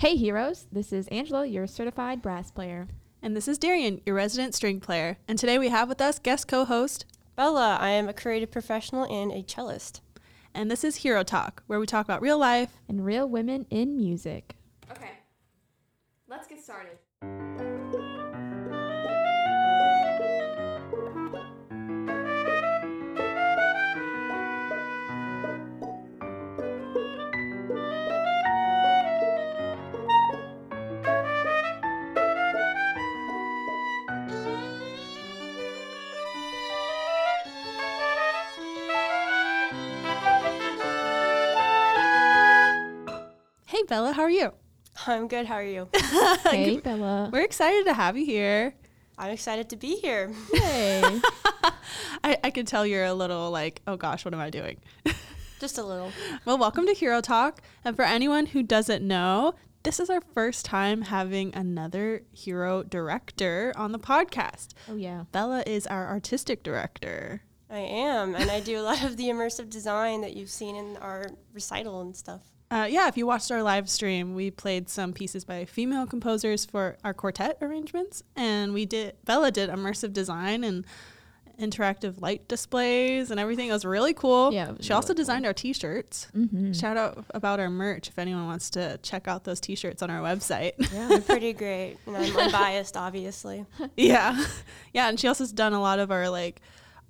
Hey heroes, this is Angela, your certified brass player. And this is Darian, your resident string player. And today we have with us guest co host Bella. I am a creative professional and a cellist. And this is Hero Talk, where we talk about real life and real women in music. Okay, let's get started. Bella, how are you? I'm good. How are you? hey Bella. We're excited to have you here. I'm excited to be here. Hey. I, I could tell you're a little like, oh gosh, what am I doing? Just a little. well, welcome to Hero Talk. And for anyone who doesn't know, this is our first time having another hero director on the podcast. oh yeah. Bella is our artistic director. I am, and I do a lot of the immersive design that you've seen in our recital and stuff. Uh, yeah, if you watched our live stream, we played some pieces by female composers for our quartet arrangements, and we did Bella did immersive design and interactive light displays and everything. It was really cool. Yeah, it was she also really cool. designed our T-shirts. Mm-hmm. Shout out about our merch if anyone wants to check out those T-shirts on our website. Yeah. They're pretty great, and I'm unbiased, obviously. yeah, yeah, and she also has done a lot of our like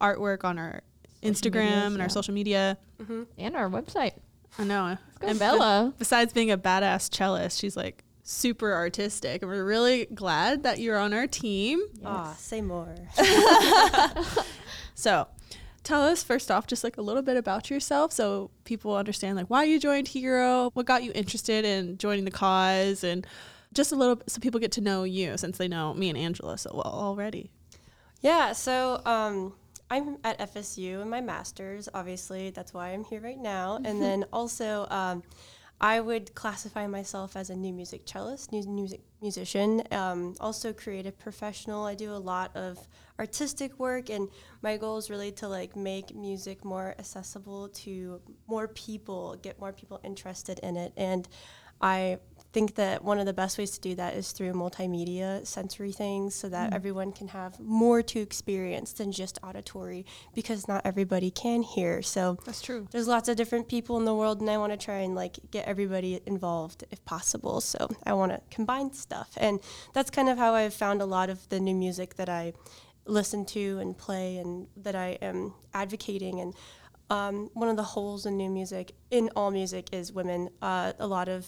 artwork on our Social Instagram medias, and yeah. our social media. hmm and our website. I know. And Bella. besides being a badass cellist, she's like super artistic. And we're really glad that you're on our team. Aw, say more. So tell us first off just like a little bit about yourself so people understand like why you joined Hero, what got you interested in joining the cause and just a little so people get to know you since they know me and Angela so well already. Yeah, so um, I'm at FSU in my master's. Obviously, that's why I'm here right now. And then also, um, I would classify myself as a new music cellist, new music musician, um, also creative professional. I do a lot of artistic work, and my goal is really to like make music more accessible to more people, get more people interested in it, and I think that one of the best ways to do that is through multimedia sensory things so that everyone can have more to experience than just auditory because not everybody can hear. So That's true. there's lots of different people in the world and i want to try and like get everybody involved if possible. So i want to combine stuff. And that's kind of how i've found a lot of the new music that i listen to and play and that i am advocating. And um, one of the holes in new music in all music is women. Uh, a lot of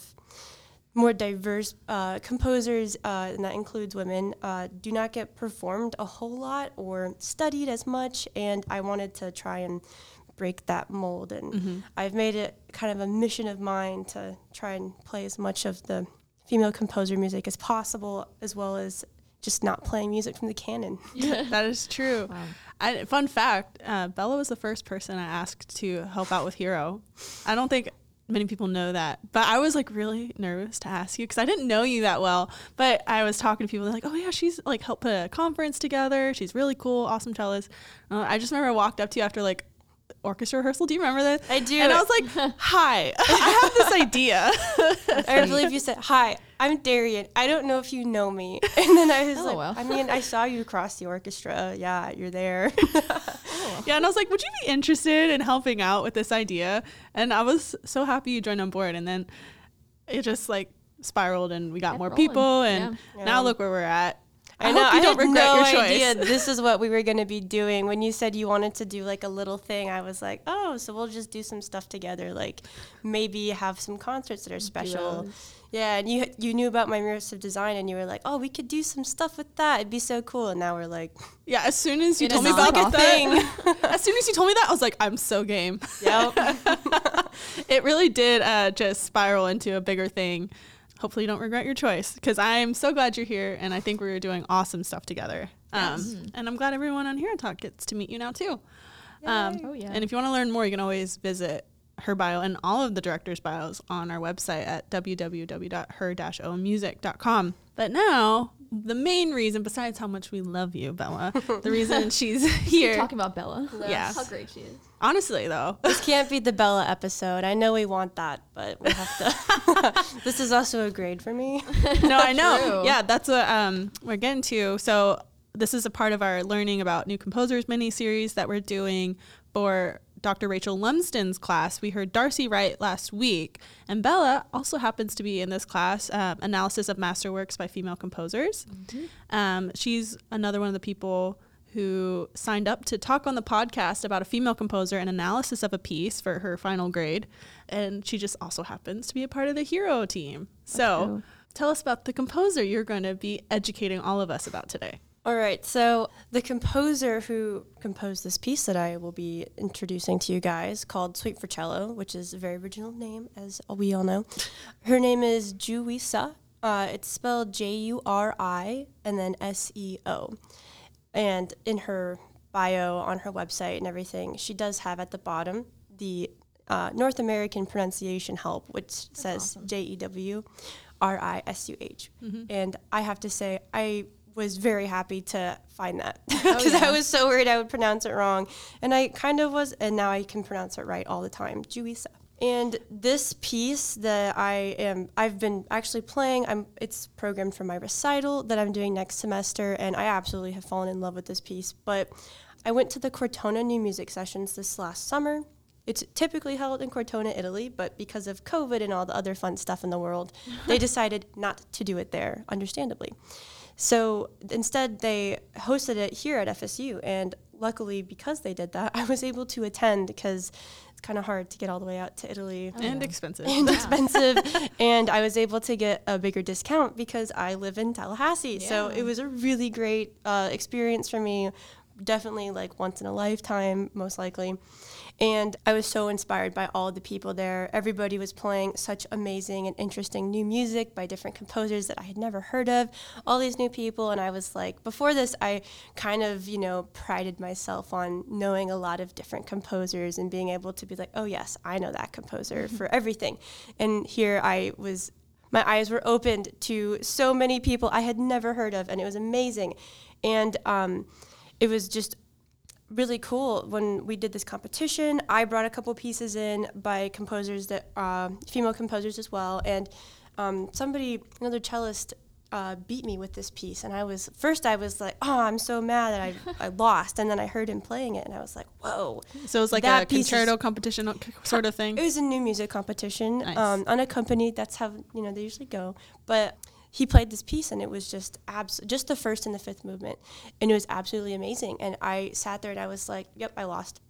more diverse uh, composers, uh, and that includes women, uh, do not get performed a whole lot or studied as much. And I wanted to try and break that mold. And I've made it kind of a mission of mine to try and play as much of the female composer music as possible, as well as just not playing music from the canon. that is true. Wow. I, fun fact: uh, Bella was the first person I asked to help out with Hero. I don't think many people know that, but I was like really nervous to ask you because I didn't know you that well. But I was talking to people they're like, "Oh yeah, she's like helped put a conference together. She's really cool, awesome cellist." Uh, I just remember I walked up to you after like orchestra rehearsal. Do you remember this? I do. And I was like, "Hi, I have this idea." I believe you said, "Hi, I'm Darian. I don't know if you know me." And then I was Oh, like, well. "I mean, I saw you across the orchestra. Yeah, you're there." Oh. Yeah, and I was like, "Would you be interested in helping out with this idea?" And I was so happy you joined on board. And then it just like spiraled, and we got Kept more rolling. people, and Yeah. now Yeah. look where we're at. I, I know. hope you I don't had regret no your choice. idea this is what we were going to be doing. When you said you wanted to do like a little thing, I was like, oh, so we'll just do some stuff together. Like maybe have some concerts that are special. Duos. Yeah, and you you knew about my immersive design, and you were like, oh, we could do some stuff with that. It'd be so cool. And now we're like, Yeah, as soon as you told me about not a that, as soon as you told me that, I was like, I'm so game. yep. it really did uh, just spiral into a bigger thing. Hopefully, you don't regret your choice because I'm so glad you're here, and I think we're doing awesome stuff together. Um, and I'm glad everyone on Hero Talk gets to meet you now too. Um, Oh, yeah. And if you want to learn more, you can always visit her bio and all of the directors' bios on our website at www.her-omusic.com. But now the main reason, besides how much we love you, Bella, the reason she's here. Talking about Bella. Yeah. How great she is. Honestly, though, This can't be the Bella episode. I know we want that, but we have to. this is also a grade for me. no, I know. True. Yeah, that's what um, we're getting to. So this is a part of our learning about new composers mini series that we're doing for Dr. Rachel Lumsden's class. We heard Darcy write last week, and Bella also happens to be in this class, um, analysis of masterworks by female composers. Um, she's another one of the people who signed up to talk on the podcast about a female composer and analysis of a piece for her final grade. And she just also happens to be a part of the hero team. so true. tell us about the composer you're going to be educating all of us about today. All right, so the composer who composed this piece that I will be introducing to you guys, called Suite for Cello, which is a very original name, as we all know. Her name is Juri Seo. Uh, it's spelled J U R I and then S E O. And in her bio on her website and everything, she does have at the bottom the uh, North American pronunciation help, which says J E W R I S U H. And I have to say, I was very happy to find that oh, because I was so worried I would pronounce it wrong. And I kind of was, and now I can pronounce it right all the time. Juri Seo. And this piece that I am, I've been actually playing. I'm. It's programmed for my recital that I'm doing next semester, and I absolutely have fallen in love with this piece. But I went to the Cortona New Music Sessions this last summer. It's typically held in Cortona, Italy, but because of COVID and all the other fun stuff in the world, they decided not to do it there, understandably. So instead, they hosted it here at FSU, and luckily, because they did that, I was able to attend because it's kind of hard to get all the way out to Italy and yeah. expensive. and expensive. and I was able to get a bigger discount because I live in Tallahassee. So it was a really great uh, experience for me. Definitely like once in a lifetime, most likely. And I was so inspired by all the people there. Everybody was playing such amazing and interesting new music by different composers that I had never heard of. All these new people. And I was like, before this, I kind of, you know, prided myself on knowing a lot of different composers and being able to be like, oh, yes, I know that composer for everything. And here I was my eyes were opened to so many people I had never heard of, and it was amazing. And um, it was just really cool when we did this competition. I brought a couple pieces in by composers that uh, female composers as well, and um, somebody, another cellist. Uh, beat me with this piece, and I was first. I was like, "Oh, I'm so mad that I, I lost," and then I heard him playing it, and I was like, "Whoa!" So it was like That a concerto competition sort of thing. It was a new music competition, Nice. um, unaccompanied. That's how you know they usually go. But he played this piece, and it was just abs- just the first and the fifth movement, and it was absolutely amazing. And I sat there and I was like, "Yep, I lost."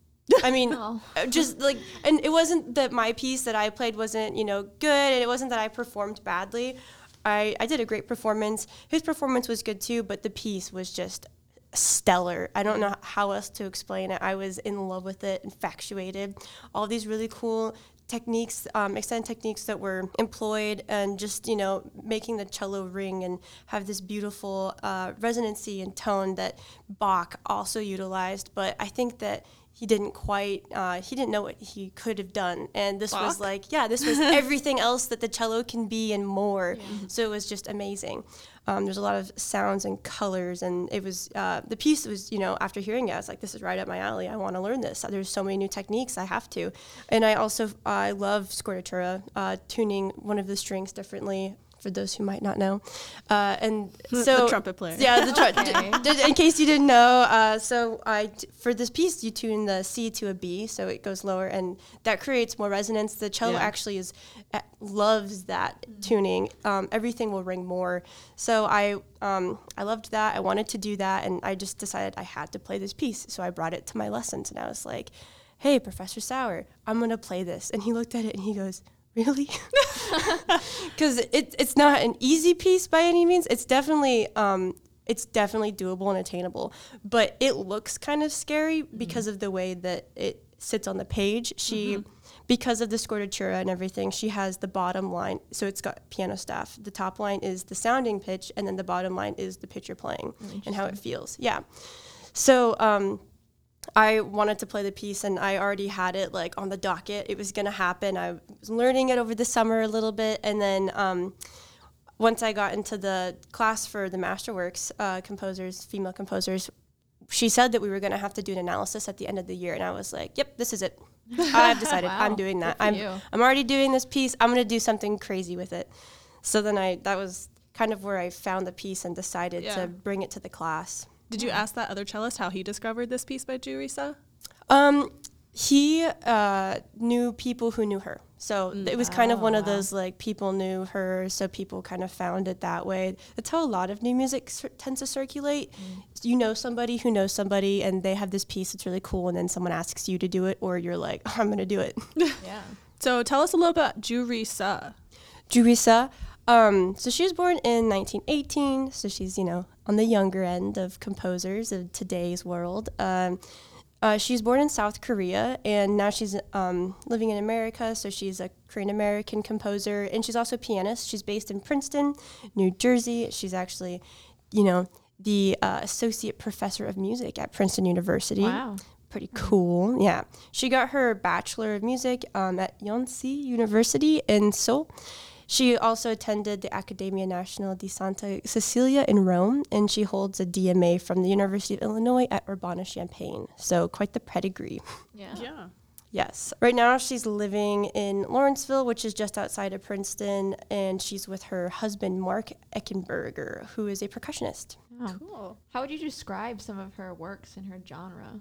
I mean, Oh. uh, just like, and it wasn't that my piece that I played wasn't you know good, and it wasn't that I performed badly. I I did a great performance. His performance was good too, but the piece was just stellar. I don't know how else to explain it. I was in love with it, infatuated. All these really cool techniques, um, extended techniques that were employed, and just you know making the cello ring and have this beautiful uh, resonancy and tone that Bach also utilized. But I think that he didn't quite uh, he didn't know what he could have done. And this was like yeah this was everything else that the cello can be and more. So it was just amazing. Um, there's a lot of sounds and colors and it was uh, the piece was you know after hearing it i was like this is right up my alley. I want to learn this. There's so many new techniques. I have to. And i also i love scordatura uh, tuning one of the strings differently for those who might not know uh, and The so trumpet player. yeah, the tr- Okay. in case you didn't know, uh, so I t- for this piece you tune the C to a B, so it goes lower, and that creates more resonance. The cello Yeah. actually is uh, loves that tuning. Um, everything will ring more. So I um, I loved that. I wanted to do that, and I just decided I had to play this piece. So I brought it to my lessons, and I was like, "Hey, Professor Sauer, I'm gonna play this." And he looked at it and he goes. Really? because it, it's not an easy piece by any means. It's definitely um, it's definitely doable and attainable, but it looks kind of scary because of the way that it sits on the page. She because of the scordatura and everything, she has the bottom line. So it's got piano staff. The top line is the sounding pitch, and then the bottom line is the pitch you're playing and how it feels. Yeah. So um, I wanted to play the piece and I already had it like on the docket. It was going to happen. I was learning it over the summer a little bit and then um, once I got into the class for the masterworks uh, composers, female composers, she said that we were going to have to do an analysis at the end of the year, and I was like, "Yep, this is it. I've decided. I'm doing that. I'm you. I'm already doing this piece. I'm going to do something crazy with it." So then I that was kind of where I found the piece and decided Yeah. to bring it to the class. Did you ask that other cellist how he discovered this piece by Juri Seo? Um, he uh, knew people who knew her. So Mm. it was kind of Oh, one of those like people knew her, so people kind of found it that way. That's how a lot of new music cir- tends to circulate. You know somebody who knows somebody, and they have this piece that's really cool, and then someone asks you to do it, or you're like, I'm gonna do it. Yeah. So tell us a little about Juri Seo. Jurisa. Um, so she was born in 1918, so she's you know on the younger end of composers of today's world. Um, uh, she's born in South Korea, and now she's um, living in America. So she's a Korean American composer, and she's also a pianist. She's based in Princeton, New Jersey. She's actually, you know, the uh, associate professor of music at Princeton University Wow. pretty cool. Yeah. She got her Bachelor of Music um, at Yonsei University in Seoul. She also attended the Accademia Nazionale di Santa Cecilia in Rome, and she holds a DMA from the University of Illinois at Urbana-Champaign. So quite the pedigree. Yeah. Yeah. Yes. Right now she's living in Lawrenceville, which is just outside of Princeton, and she's with her husband Mark Eichenberger, who is a percussionist. Wow. Cool. How would you describe some of her works and her genre?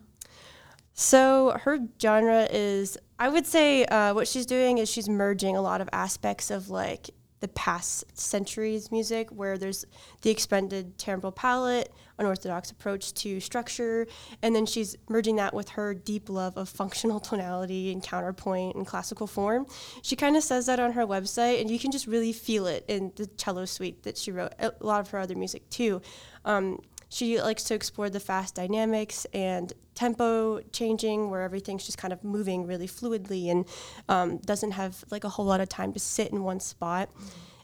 So her genre is, I would say, uh, what she's doing is she's merging a lot of aspects of like the past centuries music, where there's the expanded timbral palette, unorthodox approach to structure, and then she's merging that with her deep love of functional tonality and counterpoint and classical form. She kind of says that on her website, and you can just really feel it in the cello suite that she wrote. A lot of her other music too. Um, she likes to explore the fast dynamics and tempo changing where everything's just kind of moving really fluidly and um, doesn't have like a whole lot of time to sit in one spot.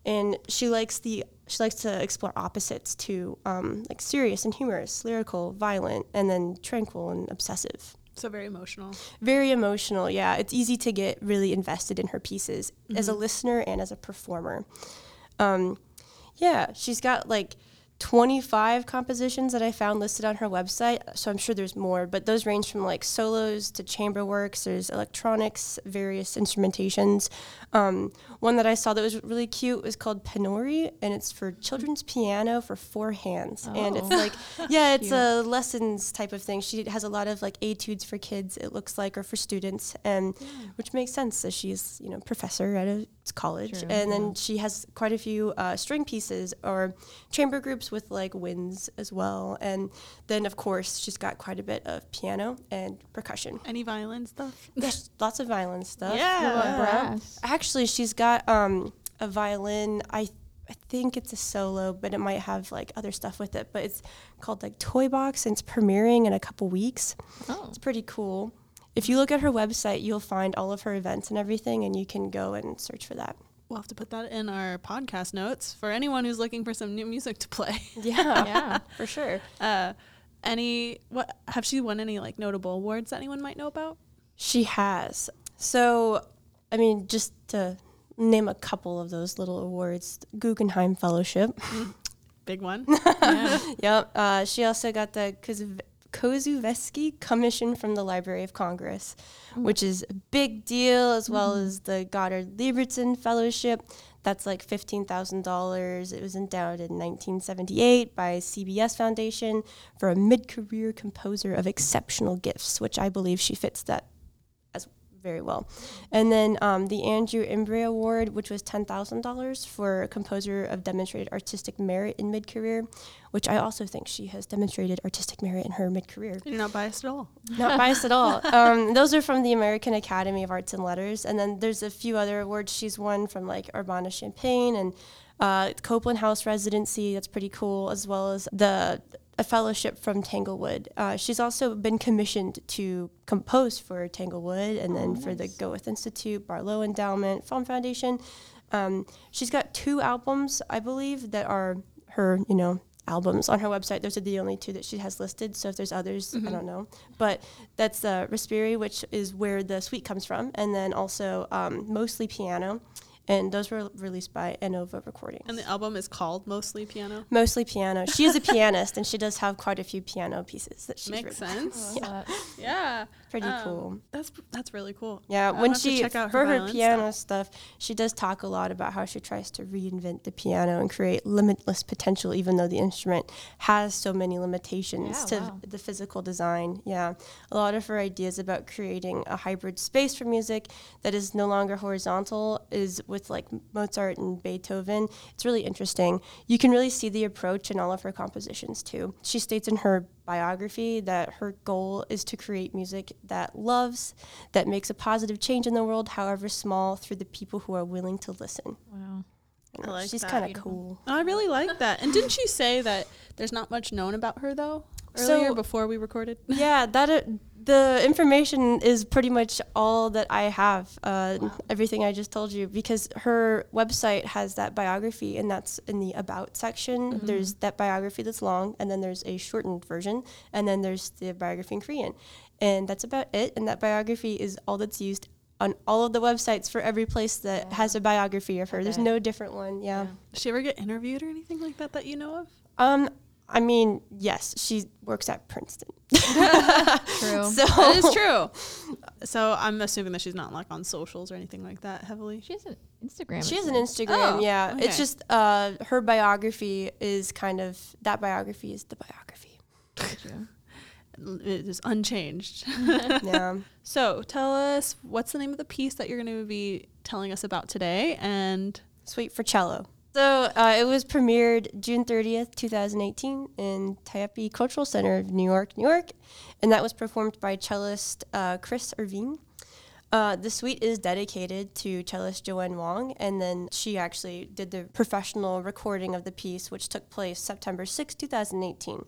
And she likes the she likes to explore opposites to um, like serious and humorous lyrical violent and then tranquil and obsessive. So very emotional. very emotional yeah. It's easy to get really invested in her pieces as a listener and as a performer. Um, yeah she's got like 25 compositions that I found listed on her website. So I'm sure there's more, but those range from like solos to chamber works. There's electronics, various instrumentations. Um, one that I saw that was really cute was called Penori, and it's for children's piano for four hands. And it's Oh. like, yeah, it's Cute. a lessons type of thing. She has a lot of like etudes for kids, it looks like, or for students, and which makes sense as she's, you know, professor at a college. True, and then she has quite a few uh, string pieces or chamber groups with like winds as well. And then, of course, she's got quite a bit of piano and percussion. Any violin stuff? Yes, lots of violin stuff. Yeah. Yeah. brass? Actually, she's got um, a violin. I I think it's a solo, but it might have like other stuff with it. But it's called like Toy Box, and it's premiering in a couple weeks. Oh. It's pretty cool. If you look at her website, you'll find all of her events and everything, and you can go and search for that. We'll have to put that in our podcast notes for anyone who's looking for some new music to play. Yeah, Yeah. for sure. Uh, any what have she won any like notable awards that anyone might know about? She has. So, I mean, just to name a couple of those little awards Guggenheim Fellowship. Mm, big one. yeah. yep. Uh, she also got the Kozu- Koussevitzky Commission from the Library of Congress, mm. which is a big deal, as well mm-hmm. as the Goddard Lieberson Fellowship. That's like $15,000. It was endowed in 1978 by CBS Foundation for a mid career composer of exceptional gifts, which I believe she fits that as very well. And then um, the Andrew Imbrie Award, which was $10,000 for a composer of demonstrated artistic merit in mid career, which I also think she has demonstrated artistic merit in her mid career. Not biased at all. Not biased at all. Um, those are from the American Academy of Arts and Letters. And then there's a few other awards she's won from like Urbana Champaign and uh, Copland House Residency. That's pretty cool, as well as the a fellowship from Tanglewood. Uh, she's also been commissioned to compose for Tanglewood and then Oh, for the nice. Goethe Institute, Barlow Endowment, Fromm Foundation. Um, she's got two albums, I believe, that are her, you know, albums on her website. Those are the only two that she has listed. So if there's others, I don't know. But that's uh, Respiri, which is where the suite comes from, and then also um, mostly piano. And those were released by Innova Recordings. And the album is called Mostly Piano. Mostly piano. She is a pianist, and she does have quite a few piano pieces that she's Makes written. sense. Yeah. Yeah. Pretty Um, cool. That's that's really cool. Yeah, I'll when she check out for her piano stuff. she does talk a lot about how she tries to reinvent the piano and create limitless potential, even though the instrument has so many limitations Yeah, to wow. the physical design. Yeah, a lot of her ideas about creating a hybrid space for music that is no longer horizontal is with like Mozart and Beethoven. It's really interesting. You can really see the approach in all of her compositions too. She states in her biography that her goal is to create music that loves, that makes a positive change in the world, however small, through the people who are willing to listen. Wow. I like She's kind of cool. I really like that. And didn't she say that there's not much known about her though? So- Earlier before we recorded. yeah, that uh, the information is pretty much all that I have. Uh, Everything I just told you, because her website has that biography, and that's in the about section. There's that biography that's long, and then there's a shortened version, and then there's the biography in Korean, and that's about it. And that biography is all that's used. On all of the websites for every place that has a biography of her, there's no different one. Yeah. Did she ever get interviewed or anything like that that you know of? Um, I mean, yes, she works at Princeton. True. So That is true. So I'm assuming that she's not like on socials or anything like that heavily. She has an Instagram. She it has an. Instagram, Oh, yeah. okay. It's just uh, her biography is kind of that biography is the biography. True. It is unchanged. yeah. so tell us what's the name of the piece that you're going to be telling us about today and Suite for cello. So uh, it was premiered June 30th, 2018 in Taipei Cultural Center of New York, New York. And that was performed by cellist uh, Chris Irvine. Uh, the suite is dedicated to cellist Joanne Wong, and then she actually did the professional recording of the piece, which took place September 6, 2018.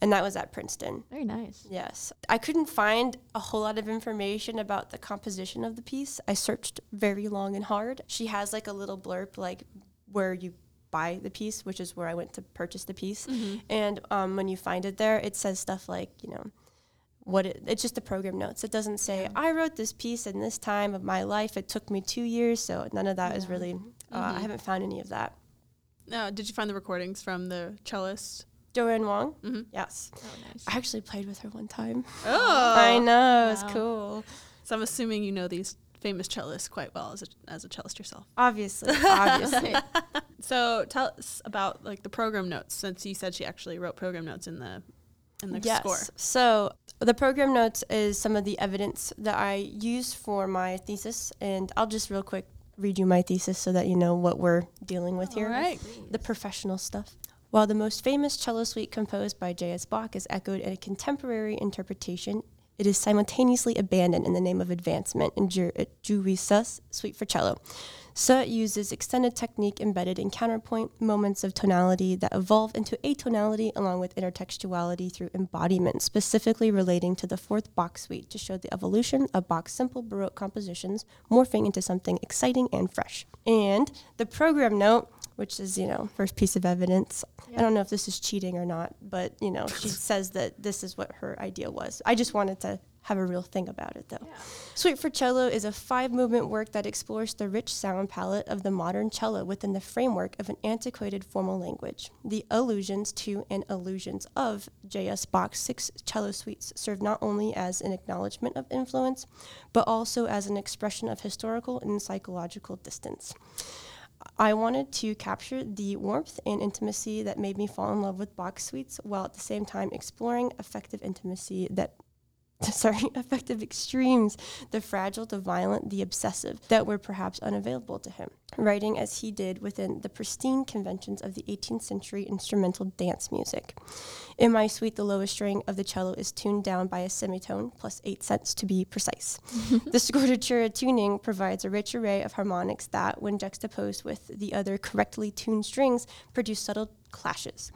And that was at Princeton. Very nice. Yes. I couldn't find a whole lot of information about the composition of the piece. I searched very long and hard. She has like a little blurb, like where you buy the piece, which is where I went to purchase the piece. And um, when you find it there, it says stuff like, you know, what it, it's just the program notes. It doesn't say, I wrote this piece in this time of my life. It took me two years. So none of that is Yeah. really, uh, I haven't found any of that. uh, did you find the recordings from the cellist? Joanne Wong? Mm-hmm. Yes. Oh, nice. I actually played with her one time. Oh, I know. It's Wow. cool. So I'm assuming you know these famous cellist quite well as a, as a cellist yourself. Obviously, obviously. So tell us about like the program notes, since you said she actually wrote program notes in the in the yes. score. So the program notes is some of the evidence that I use for my thesis, and I'll just real quick read you my thesis so that you know what we're dealing with here. All right. The professional stuff. While the most famous cello suite composed by J.S. Bach is echoed in a contemporary interpretation, it is simultaneously abandoned in the name of advancement in Ju- uh, Suite for Cello. Seo uses extended technique embedded in counterpoint moments of tonality that evolve into atonality along with intertextuality through embodiment, specifically relating to the fourth Bach suite to show the evolution of Bach's simple Baroque compositions morphing into something exciting and fresh. And the program note, which is, you know, first piece of evidence. I don't know if this is cheating or not, but, you know, she says that this is what her idea was. I just wanted to have a real thing about it, though. Suite for Cello is a five movement work that explores the rich sound palette of the modern cello within the framework of an antiquated formal language. The allusions to and allusions of J.S. Bach's six cello suites serve not only as an acknowledgement of influence, but also as an expression of historical and psychological distance. I wanted to capture the warmth and intimacy that made me fall in love with Bach suites while at the same time exploring effective intimacy that sorry, affective extremes, the fragile, the violent, the obsessive, that were perhaps unavailable to him, writing as he did within the pristine conventions of the 18th century instrumental dance music. In my suite, the lowest string of the cello is tuned down by a semitone, plus eight cents to be precise. the scordatura tuning provides a rich array of harmonics that, when juxtaposed with the other correctly tuned strings, produce subtle clashes.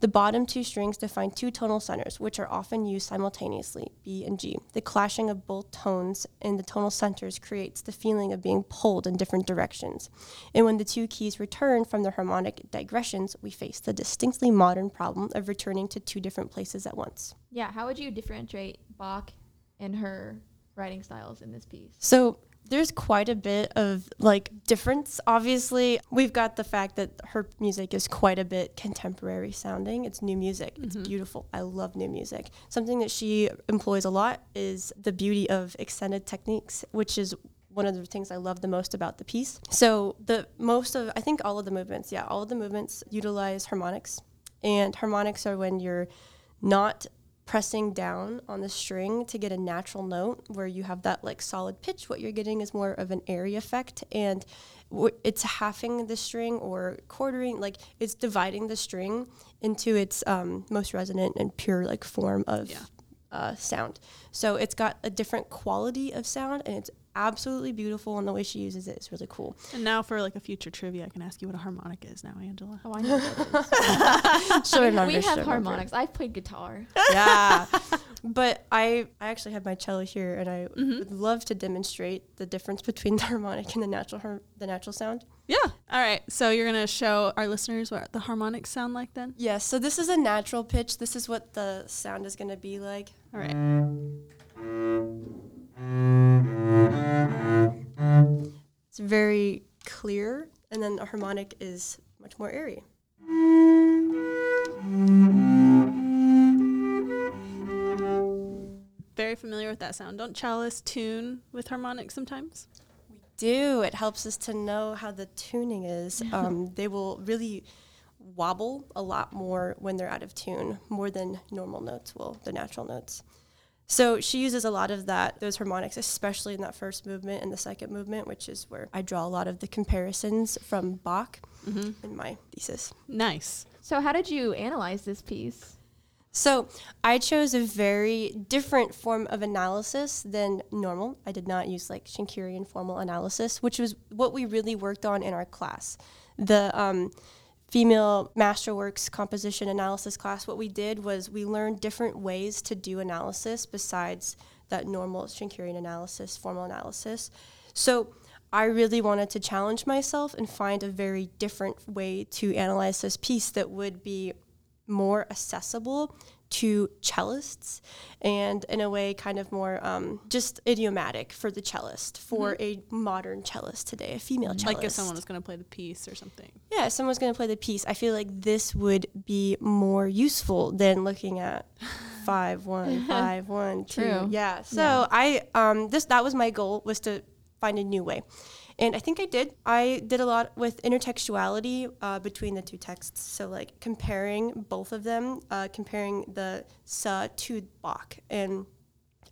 The bottom two strings define two tonal centers, which are often used simultaneously, B and G. The clashing of both tones in the tonal centers creates the feeling of being pulled in different directions. And when the two keys return from their harmonic digressions, we face the distinctly modern problem of returning to two different places at once. Yeah. How would you differentiate Bach and her writing styles in this piece? So there's quite a bit of like difference. Obviously, we've got the fact that her music is quite a bit contemporary sounding. It's new music. It's Mhm. beautiful. I love new music. Something that she employs a lot is the beauty of extended techniques, which is one of the things I love the most about the piece. So the most of I think all of the movements, yeah, all of the movements utilize harmonics. And harmonics are when you're not pressing down on the string to get a natural note where you have that like solid pitch what you're getting is more of an airy effect and w- it's halving the string or quartering like it's dividing the string into its um, most resonant and pure like form of Yeah. uh, sound so it's got a different quality of sound and it's absolutely beautiful and the way she uses it is really cool And now for like a future trivia, I can ask you what a harmonic is now, Angela. Oh, I know what that is. We have remember. harmonics. I've played guitar. yeah but i i actually have my cello here and i Mhm. would love to demonstrate the difference between the harmonic and the natural har- the natural sound Yeah. All right. So you're gonna show our listeners what the harmonics sound like then. yes so this is a natural pitch this is what the sound is going to be like All right. It's very clear and then the harmonic is much more airy Very familiar with that sound. Don't cellists tune with harmonics sometimes? We do it helps us to know how the tuning is um, they will really wobble a lot more when they're out of tune more than normal notes will the natural notes so she uses a lot of that those harmonics especially in that first movement and the second movement which is where i draw a lot of the comparisons from bach Mm-hmm. in my thesis Nice. So, how did you analyze this piece? So I chose a very different form of analysis than normal. I did not use like Schenkerian formal analysis, which was what we really worked on in our class. The um, female masterworks composition analysis class, what we did was we learned different ways to do analysis besides that normal Schenkerian analysis, formal analysis. So I really wanted to challenge myself and find a very different way to analyze this piece that would be more accessible to cellists and in a way kind of more um, just idiomatic for the cellist for a modern cellist today a female cellist Like if someone was gonna play the piece or something. yeah if someone's going to play the piece i feel like this would be more useful than looking at five one five one two True. yeah so Yeah. i um this that was my goal was to find a new way and i think i did. I did a lot with intertextuality uh, between the two texts. So like comparing both of them uh, comparing the sa to bach and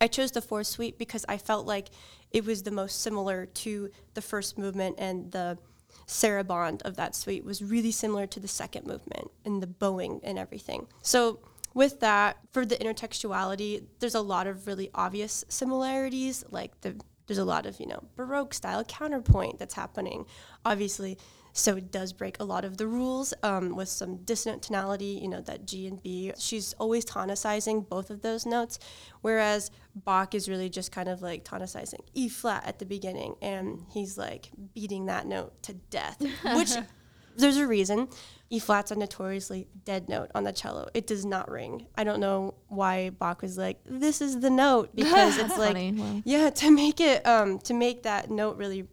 I chose the fourth suite because I felt like it was the most similar to the first movement and the saraband of that suite was really similar to the second movement and the bowing and everything. So with that, for the intertextuality, there's a lot of really obvious similarities, like the there's a lot of, you know, Baroque style counterpoint that's happening. Obviously, so it does break a lot of the rules um, with some dissonant tonality, you know, that G and B. She's always tonicizing both of those notes, whereas Bach is really just kind of like tonicizing E flat at the beginning, and he's like beating that note to death, which there's a reason. E flat's a notoriously dead note on the cello. It does not ring. I don't know why Bach was like, this is the note, because it's like. Yeah, to make it, um, to make that note really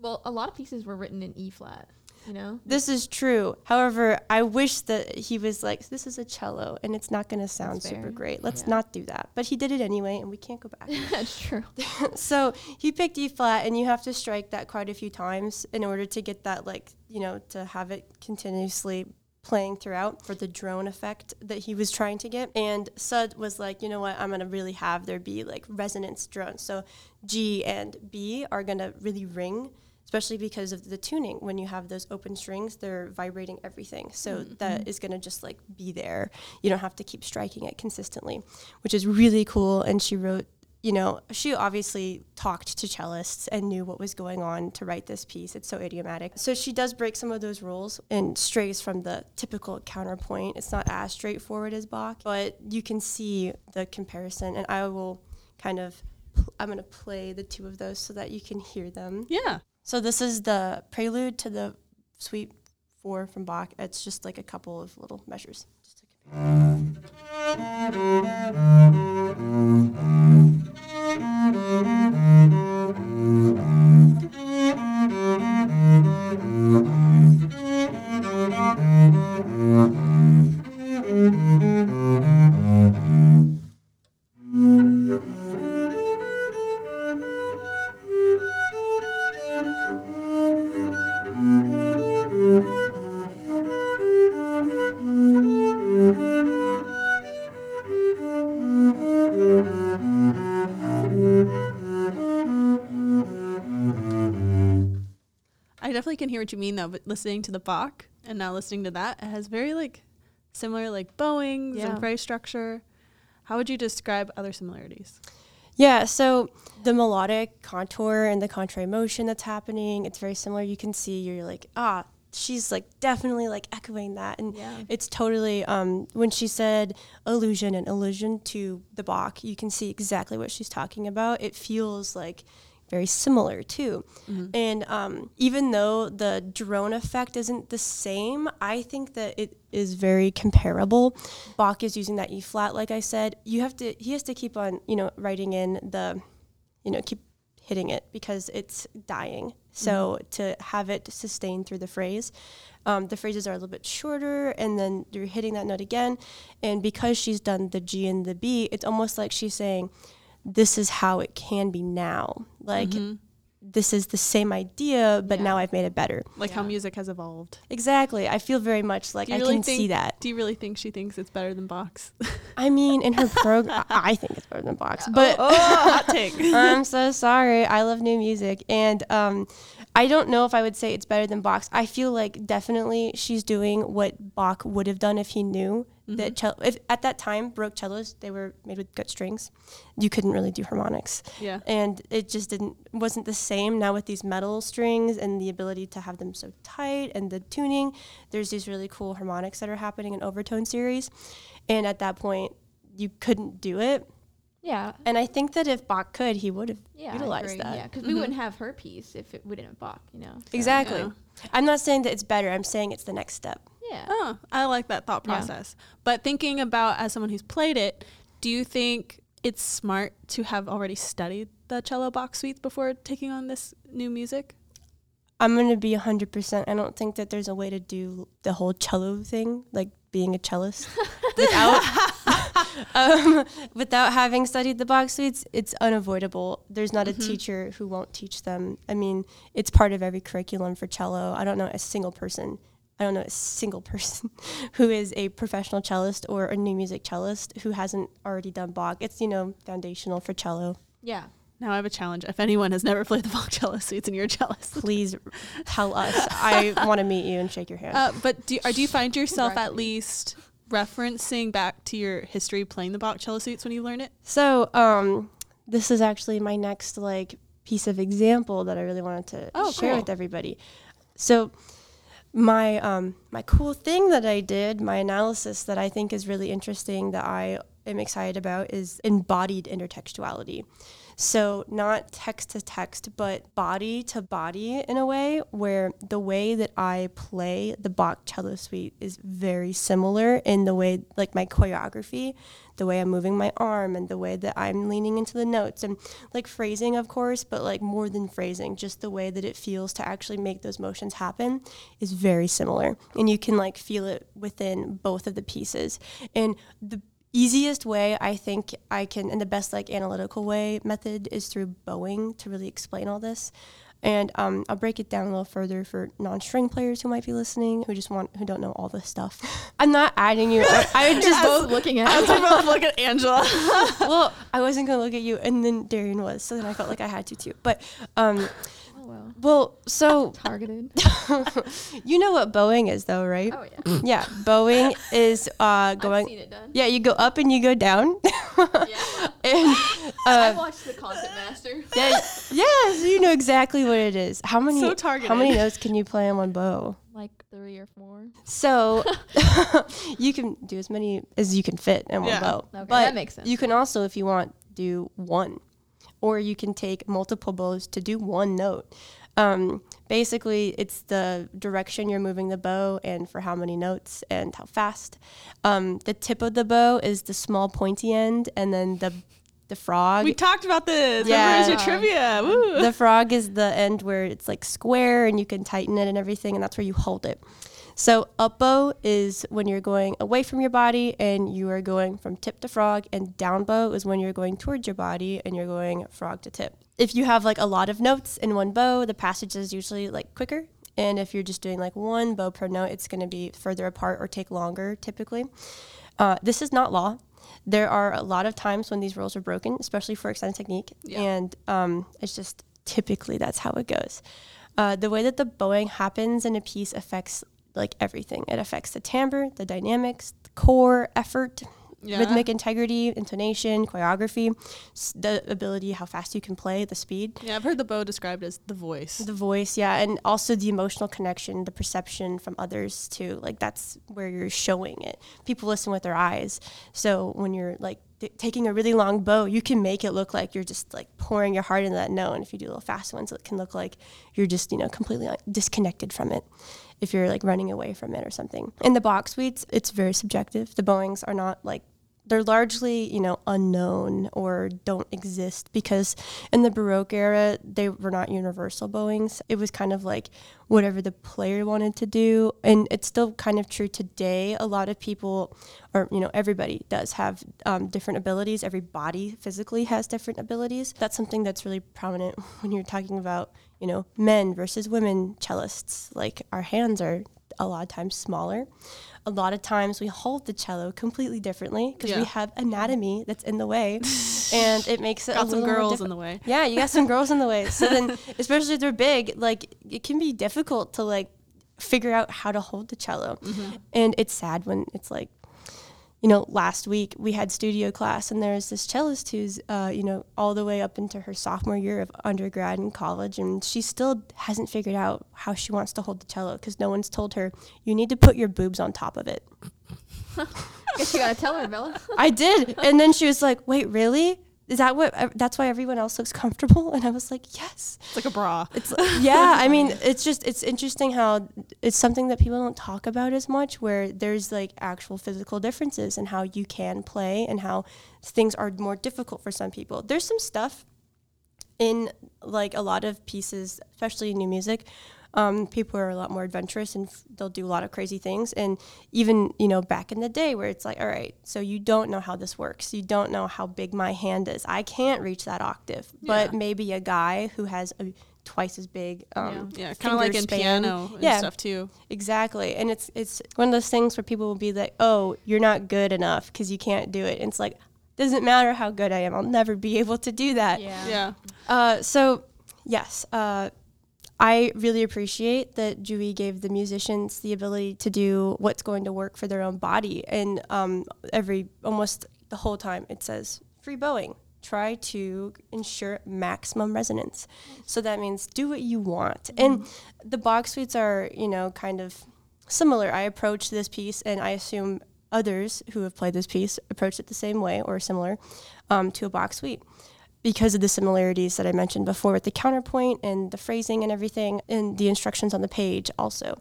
well, a lot of pieces were written in E flat. You know. This is true. However, I wish that he was like, this is a cello and it's not going to sound super great. Let's Yeah. not do that. But he did it anyway and we can't go back. That's true. so he picked E flat and you have to strike that quite a few times in order to get that, like, you know, to have it continuously playing throughout for the drone effect that he was trying to get. And Sud was like, you know what, I'm going to really have there be like resonance drones. So G and B are going to really ring especially because of the tuning. When you have those open strings, they're vibrating everything. So mm-hmm. that is going to just like be there. You don't have to keep striking it consistently, which is really cool. And she wrote, you know, she obviously talked to cellists and knew what was going on to write this piece. It's so idiomatic. So she does break some of those rules and strays from the typical counterpoint. It's not as straightforward as Bach, but you can see the comparison. And I will kind of, I'm going to play the two of those so that you can hear them. Yeah. So this is the prelude to the Suite Four from Bach. It's just like a couple of little measures. Just to compare. Hear what you mean though. But listening to the Bach and now listening to that, it has very like similar like bowings Yeah. and phrase structure. How would you describe other similarities? Yeah, so the melodic contour and the contrary motion that's happening, it's very similar. You can see you're like, ah, she's like definitely like echoing that. And Yeah. it's totally um when she said illusion and illusion to the Bach, you can see exactly what she's talking about. It feels like very similar too. And um, even though the drone effect isn't the same, I think that it is very comparable. Bach is using that E flat, like I said. You have to, he has to keep on, you know, writing in the, you know, keep hitting it because it's dying. So to have it sustained through the phrase, um, the phrases are a little bit shorter, and then you're hitting that note again. And because she's done the G and the B, it's almost like she's saying, "This is how it can be now." Like this is the same idea, but Yeah. now I've made it better. Like how music has evolved. Exactly. I feel very much like I really can think, see that. Do you really think she thinks it's better than Bach's? I mean, in her program, I think it's better than Bach's, but oh, hot take. I'm so sorry. I love new music, and um, I don't know if I would say it's better than Bach's. I feel like definitely she's doing what Bach would have done if he knew that mm-hmm. cello. If at that time Baroque cellos they were made with gut strings, you couldn't really do harmonics, Yeah. and it just didn't wasn't the same. Now with these metal strings and the ability to have them so tight and the tuning, there's these really cool harmonics that are happening in overtone series, and at that point you couldn't do it. Yeah. And I think that if Bach could, he would have Yeah. Utilized that. Yeah, because we mm-hmm. wouldn't have her piece if it wouldn't have Bach, you know. so- Exactly. I'm not saying that it's better. I'm saying it's the next step. Yeah. Oh, I like that thought Yeah. process. But thinking about as someone who's played it, do you think it's smart to have already studied the cello Bach suites before taking on this new music? I'm going to be 100%. I don't think that there's a way to do the whole cello thing, like being a cellist, without, um, without having studied the Bach suites. It's unavoidable. There's not a teacher who won't teach them. I mean, it's part of every curriculum for cello. I don't know a single person. I don't know a single person who is a professional cellist or a new music cellist who hasn't already done Bach. It's, you know, foundational for cello. Yeah. Now I have a challenge. If anyone has never played the Bach cello suites and you're a cellist, please tell us. I want to meet you and shake your hand. uh, but do, or do you find yourself at least referencing back to your history playing the Bach cello suites when you learn it? so, um, this is actually my next like piece of example that I really wanted to Oh, share cool. with everybody. So, my um, my cool thing that I did, my analysis that I think is really interesting that I am excited about is embodied intertextuality. So, not text to text, but body to body in a way where the way that I play the Bach cello suite is very similar in the way, like my choreography, the way I'm moving my arm, and the way that I'm leaning into the notes, and like phrasing, of course, but like more than phrasing, just the way that it feels to actually make those motions happen is very similar. And you can like feel it within both of the pieces. And the easiest way I think I can, and the best like analytical way method is through bowing to really explain all this. And um, I'll break it down a little further for non-string players who might be listening, who just want, who don't know all this stuff. I'm not adding you. I, I just Both looking at As we both look at Angela. well, I wasn't gonna look at you, and then Darian was, so then I felt like I had to too. But um, well. well, so Targeted. you know what bowing is, though, right? Oh yeah. Yeah, bowing is uh, I've going. seen it done. Yeah, you go up and you go down. Yeah. and I've uh, watched the Concept Master. yeah, yeah, so you know exactly what it is. How many? So targeted. How many notes can you play on one bow? Like three or four. So you can do as many as you can fit in one Yeah. bow. Okay, but that makes sense. You can also, if you want, do one, or you can take multiple bows to do one note. Um, basically, it's the direction you're moving the bow and for how many notes and how fast. Um, the tip of the bow is the small pointy end, and then the the frog. we talked about this. Yeah. Remember, it's trivia. Woo. the frog is the end where it's like square and you can tighten it and everything, and that's where you hold it. So up bow is when you're going away from your body and you are going from tip to frog, and down bow is when you're going towards your body and you're going frog to tip. If you have like a lot of notes in one bow, the passage is usually like quicker. And if you're just doing like one bow per note, it's going to be further apart or take longer typically. Uh, this is not law. There are a lot of times when these rules are broken, especially for extended technique, Yeah. and um, it's just typically that's how it goes. uh, the way that the bowing happens in a piece affects like everything. It affects the timbre, the dynamics, the core, effort, Yeah. rhythmic integrity, intonation, choreography, s- the ability how fast you can play, the speed. Yeah, I've heard the bow described as the voice. The voice, yeah, and also the emotional connection, the perception from others too. Like that's where you're showing it. People listen with their eyes. So when you're like t- taking a really long bow, you can make it look like you're just like pouring your heart into that note. And if you do little fast ones, it can look like you're just you know completely like, disconnected from it. If you're like running away from it or something. In the Bach suites, it's very subjective. The bowings are not like they're largely, you know, unknown or don't exist because in the Baroque era, they were not universal bowings. It was kind of like whatever the player wanted to do. And it's still kind of true today. A lot of people, or, you know, everybody does have um, different abilities. Every body physically has different abilities. That's something that's really prominent when you're talking about, you know, men versus women cellists. Like our hands are a lot of times smaller. A lot of times we hold the cello completely differently because we have anatomy that's in the way, and it makes it a Got some little more girls in the way. yeah, you got some girls in the way. So then, especially if they're big, like it can be difficult to like figure out how to hold the cello. Mm-hmm. And it's sad when it's like, you know, last week we had studio class and there's this cellist who's, uh, you know, all the way up into her sophomore year of undergrad in college, and she still hasn't figured out how she wants to hold the cello because no one's told her you need to put your boobs on top of it. Guess you gotta tell her, Bella. I did, and then she was like, "Wait, really?" Is that what? That's why everyone else looks comfortable, and I was like, "Yes." It's like a bra. It's yeah. I mean, it's just it's interesting how it's something that people don't talk about as much. Where there's like actual physical differences and how you can play and how things are more difficult for some people. There's some stuff in like a lot of pieces, especially new music. Um, people are a lot more adventurous and f- they'll do a lot of crazy things. And even, you know, back in the day where it's like, all right, so you don't know how this works. You don't know how big my hand is. I can't reach that octave. But maybe a guy who has a twice as big um, Yeah, kind of like finger in span. piano and Yeah. stuff too. Exactly. And it's it's one of those things where people will be like, "Oh, you're not good enough because you can't do it." And it's like, doesn't matter how good I am. I'll never be able to do that. Yeah. Yeah. Uh, so yes, uh, I really appreciate that Juri gave the musicians the ability to do what's going to work for their own body. And um, every almost the whole time it says free bowing. Try to ensure maximum resonance. So that means do what you want. And the Bach suites are, you know, kind of similar. I approach this piece, and I assume others who have played this piece approach it the same way or similar um, to a Bach suite because of the similarities that I mentioned before with the counterpoint and the phrasing and everything, and the instructions on the page also.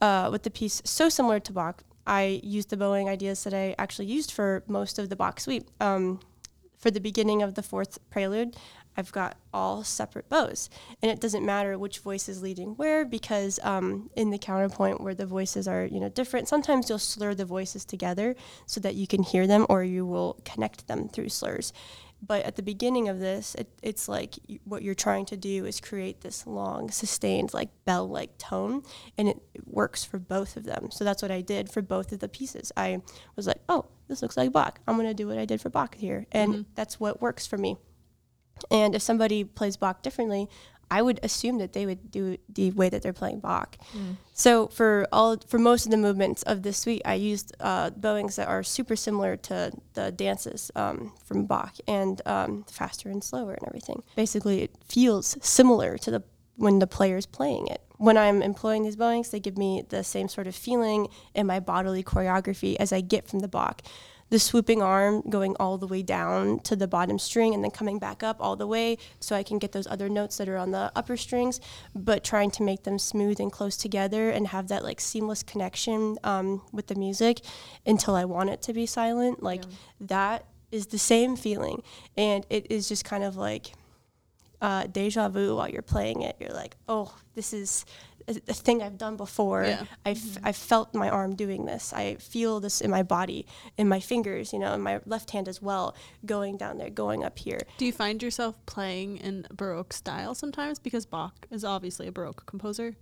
Uh, with the piece so similar to Bach, I used the bowing ideas that I actually used for most of the Bach suite. Um, for the beginning of the fourth prelude, I've got all separate bows, and it doesn't matter which voice is leading where because um, in the counterpoint where the voices are you know different, sometimes you'll slur the voices together so that you can hear them, or you will connect them through slurs. But at the beginning of this, it, it's like what you're trying to do is create this long, sustained, like bell like tone, and it, it works for both of them. So that's what I did for both of the pieces. I was like, oh, this looks like Bach. I'm going to do what I did for Bach here. And mm-hmm. that's what works for me. And if somebody plays Bach differently, I would assume that they would do the way that they're playing Bach. So for all for most of the movements of this suite, I used uh, bowings that are super similar to the dances um, from Bach, and um, faster and slower and everything. Basically, it feels similar to the when the player's playing it. When I'm employing these bowings, they give me the same sort of feeling in my bodily choreography as I get from the Bach the swooping arm going all the way down to the bottom string and then coming back up all the way so I can get those other notes that are on the upper strings, but trying to make them smooth and close together and have that like seamless connection um, with the music until I want it to be silent. Like that is the same feeling. And it is just kind of like uh, deja vu while you're playing it. You're like, oh, this is a, a thing I've done before. Yeah. I've, I've felt my arm doing this. I feel this in my body, in my fingers, you know, in my left hand as well, going down there, going up here. Do you find yourself playing in Baroque style sometimes? Because Bach is obviously a Baroque composer.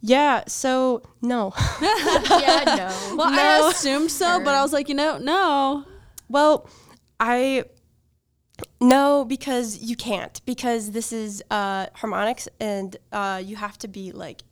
Yeah, so no. yeah, no. Well, No. I assumed so, but I was like, you know, no. Well, I No, because you can't. Because this is uh, harmonics, and uh, you have to be like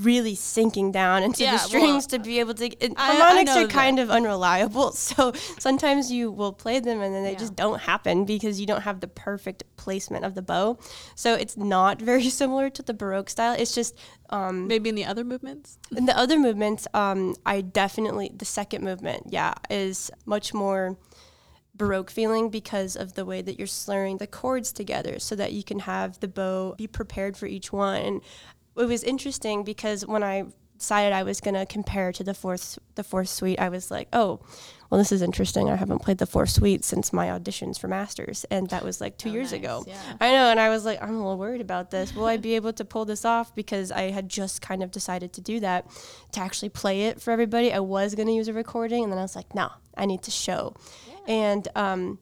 really sinking down into Yeah, the well, strings to be able to. and I- I harmonics know are kind of unreliable, so sometimes you will play them and then they Yeah. just don't happen because you don't have the perfect placement of the bow. So it's not very similar to the Baroque style. It's just um, Maybe in the other movements. in the other movements, um, I definitely the second movement, yeah, is much more baroque feeling because of the way that you're slurring the chords together, so that you can have the bow be prepared for each one. And it was interesting because when I decided I was gonna compare to the fourth the fourth suite, I was like, oh. Well, this is interesting. I haven't played the fourth suite since my auditions for masters, and that was like two Oh, years nice, ago. Yeah. I know, and I was like, I'm a little worried about this. Will I be able to pull this off? Because I had just kind of decided to do that, to actually play it for everybody. I was going to use a recording, and then I was like, no, I need to show. And um,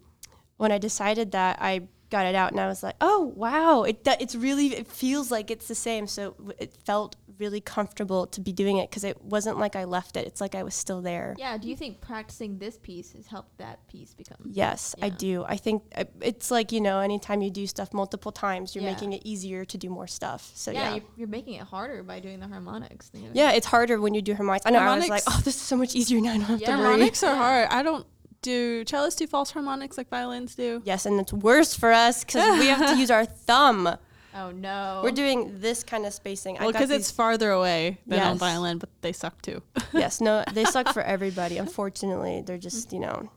when I decided that, I got it out, and I was like, oh wow, it it's really it feels like it's the same. So it felt really comfortable to be doing it because it wasn't like I left it. It's like I was still there. Yeah. Do you think practicing this piece has helped that piece become? Yes, I do. I think uh, it's like, you know, anytime you do stuff multiple times, you're Yeah. making it easier to do more stuff. So, yeah, yeah. You're, you're making it harder by doing the harmonics. you know? Yeah, it's harder when you do harmonics. I know, I was like, Harmonics- oh, this is so much easier now. I don't have Yeah. to worry. Harmonics are hard. I don't do cellists do false harmonics like violins do. Yes, and it's worse for us because we have to use our thumb. Oh no. We're doing this kind of spacing. I Well, because it's farther away than on violin, but they suck too. yes, no, they suck for everybody. Unfortunately, they're just, you know,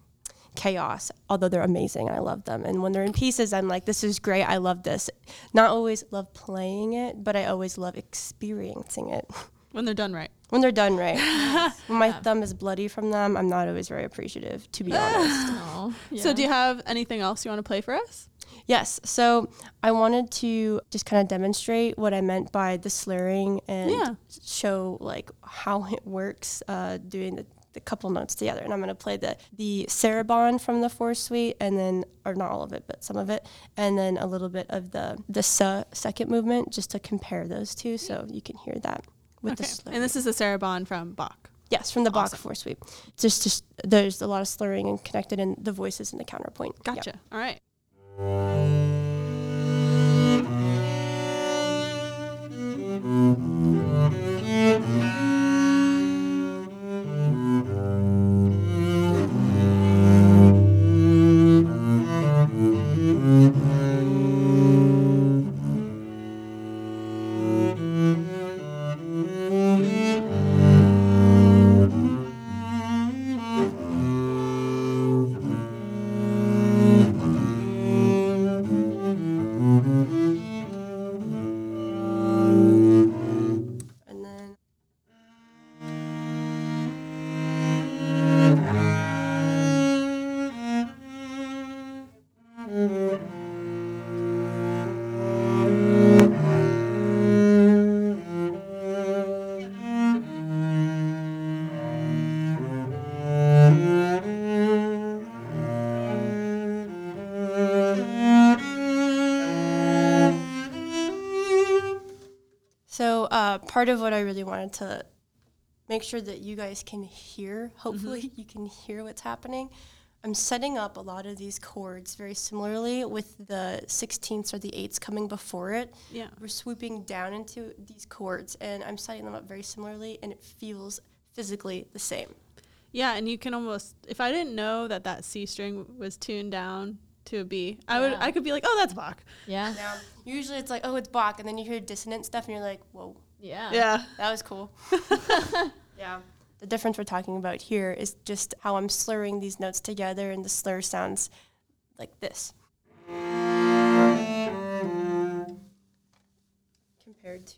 chaos, although they're amazing. I love them. And when they're in pieces, I'm like, this is great. I love this. Not always love playing it, but I always love experiencing it. when they're done right. When they're done right. when my Yeah. thumb is bloody from them, I'm not always very appreciative, to be honest. Aw, So, do you have anything else you want to play for us? Yes. So I wanted to just kind of demonstrate what I meant by the slurring and Yeah. show like how it works uh, doing the, the couple notes together. And I'm going to play the the Sarabande from the fourth suite, and then or not all of it, but some of it, and then a little bit of the the sa second movement, just to compare those two, so you can hear that with the slurring. And this is the Sarabande from Bach. yes, from the Bach four suite. Just just there's a lot of slurring and connected in the voices and the counterpoint. Yep. Gotcha. All right. And part of what I really wanted to make sure that you guys can hear, mm-hmm. hopefully you can hear what's happening. I'm setting up a lot of these chords very similarly with the 16ths or the 8ths coming before it. Yeah. We're swooping down into these chords and I'm setting them up very similarly and it feels physically the same. Yeah, and you can almost if I didn't know that that C string was tuned down to a B, I would Yeah. I could be like, "Oh, that's Bach." Yeah. Now, usually it's like, oh, it's Bach, and then you hear dissonant stuff and you're like, whoa, Yeah. Yeah. that was cool. yeah. The difference we're talking about here is just how I'm slurring these notes together, and the slur sounds like this. Compared to.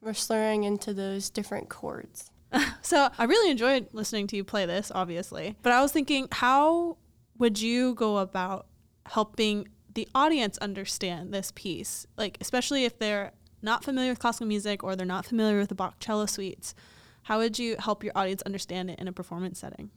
We're slurring into those different chords. So I really enjoyed listening to you play this, obviously. But I was thinking, how would you go about helping the audience understand this piece? Like, especially if they're not familiar with classical music or they're not familiar with the Bach cello suites. How would you help your audience understand it in a performance setting?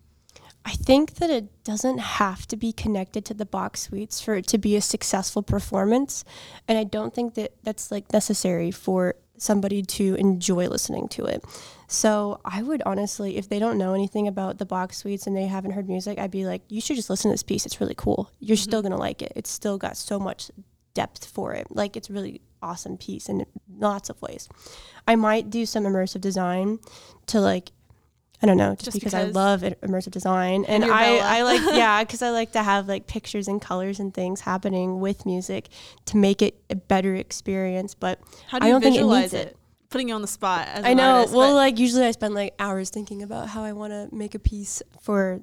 I think that it doesn't have to be connected to the Bach suites for it to be a successful performance, and I don't think that that's like necessary for somebody to enjoy listening to it. So I would honestly, if they don't know anything about the Bach suites and they haven't heard music, I'd be like, you should just listen to this piece. It's really cool. You're mm-hmm. still gonna like it. It's still got so much depth for it. Like it's really awesome piece in lots of ways. I might do some immersive design to like I don't know, just, Just because, I love immersive design, and you're I, I like yeah, because I like to have like pictures and colors and things happening with music to make it a better experience. But How do I you don't think it visualize it? it. Putting you on the spot. As I know. artist, well, like usually I spend like hours thinking about how I want to make a piece for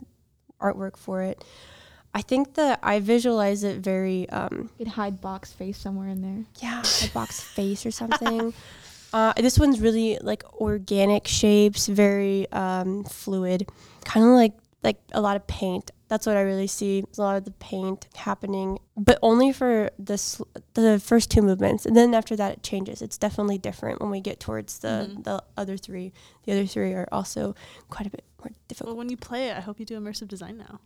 artwork for it. I think that I visualize it very um, You could hide Bach's face somewhere in there. yeah, a Bach's face or something. Uh, this one's really like organic shapes, very um, fluid, kind of like like a lot of paint. That's what I really see. A lot of the paint happening, but only for this the first two movements, and then after that it changes. It's definitely different when we get towards the Mhm. the other three. The other three are also quite a bit more difficult. well, when you play it, I hope you do immersive design now.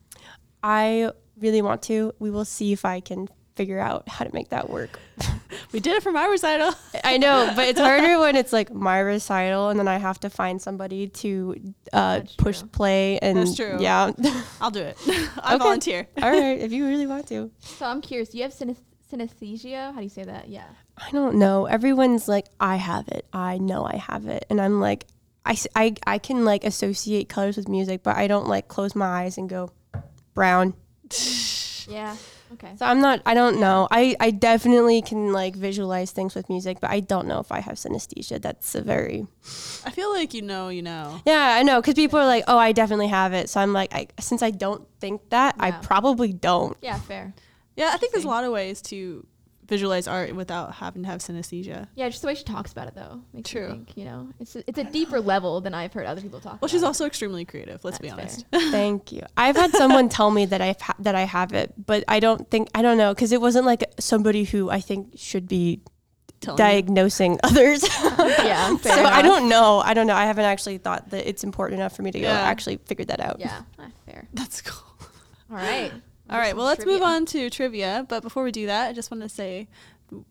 I really want to. We will see if I can figure out how to make that work. We did it for my recital. I know, but it's harder when it's like my recital and then I have to find somebody to uh, push true. play and That's true. yeah. I'll do it. I Okay. volunteer. All right, if you really want to. So I'm curious. Do you have synesth- synesthesia? How do you say that? Yeah. I don't know. Everyone's like, I have it. I know I have it. And I'm like, I, I, I can like associate colors with music, but I don't like close my eyes and go brown. Yeah. Okay. So I'm not, I don't know. I, I definitely can like visualize things with music, but I don't know if I have synesthesia. That's a very, I feel like you know, you know. yeah, I know. Cause people are like, oh, I definitely have it. So I'm like, I, since I don't think that, I probably don't. Yeah. Fair. Yeah, I think there's a lot of ways to visualize art without having to have synesthesia. Yeah. Just the way she talks about it, though, makes True. me think. You know, it's a, it's a deeper level than I've heard other people talk. Well, she's also extremely creative. Let's be honest. Thank you. I've had someone tell me that I've ha- that I have it, but I don't think I don't know because it wasn't like somebody who I think should be Telling you. diagnosing others. yeah. Fair so enough. I don't know. I don't know. I haven't actually thought that it's important enough for me to go actually figure that out. Yeah. ah, fair. That's cool. All right. All right, well, let's move on to trivia. But before we do that, I just want to say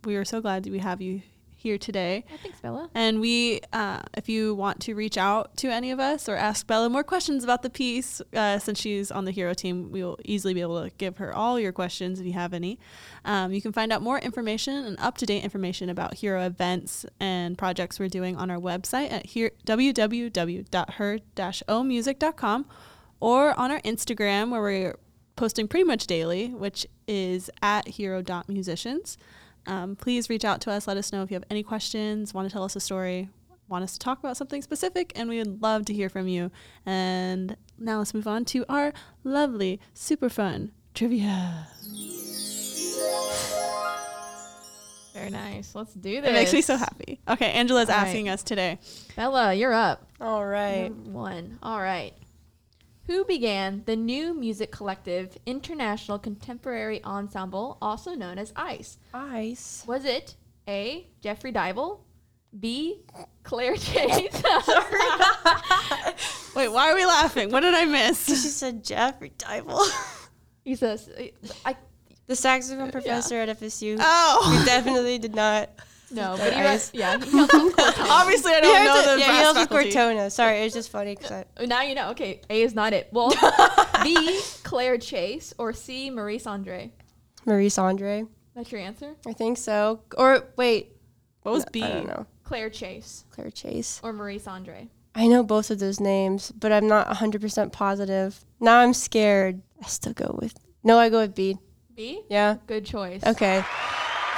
we are so glad that we have you here today. Oh, thanks, Bella. And we, uh, if you want to reach out to any of us or ask Bella more questions about the piece, uh, since she's on the hero team, we will easily be able to give her all your questions if you have any. Um, you can find out more information and up to date information about hero events and projects we're doing on our website at here, www.her-omusic.com or on our Instagram where we're posting pretty much daily, which is at hero.musicians. Um, please reach out to us. Let us know if you have any questions, want to tell us a story, want us to talk about something specific, and we would love to hear from you. And now let's move on to our lovely, super fun trivia. Very nice. Let's do this. It makes me so happy. Okay, Angela's All right. asking us today. Bella, you're up. All right. Number One. All right. Who began the new music collective International Contemporary Ensemble, also known as ICE? Ice. Was it A. Jeffrey Dival, B. Claire Chase, Wait, why are we laughing? What did I miss? She said Jeffrey Dival, he says, I the saxophone professor at FSU. Oh, who definitely did not. No, but he was- yeah, he helped with Cortana. obviously I don't He know also- the yeah, he brass helped with. Cortona. Sorry, it's just funny because I. Oh, Now you know. Okay, A is not it. Well, B. Claire Chase or C. Maurice Andre. Maurice Andre. That's your answer. I think so. Or wait. What was no, B? I don't know. Claire Chase Claire Chase. or Maurice Andre. I know both of those names, but I'm not 100% positive. Now I'm scared. I still go with. No, I go with B. B. Yeah. Good choice. Okay.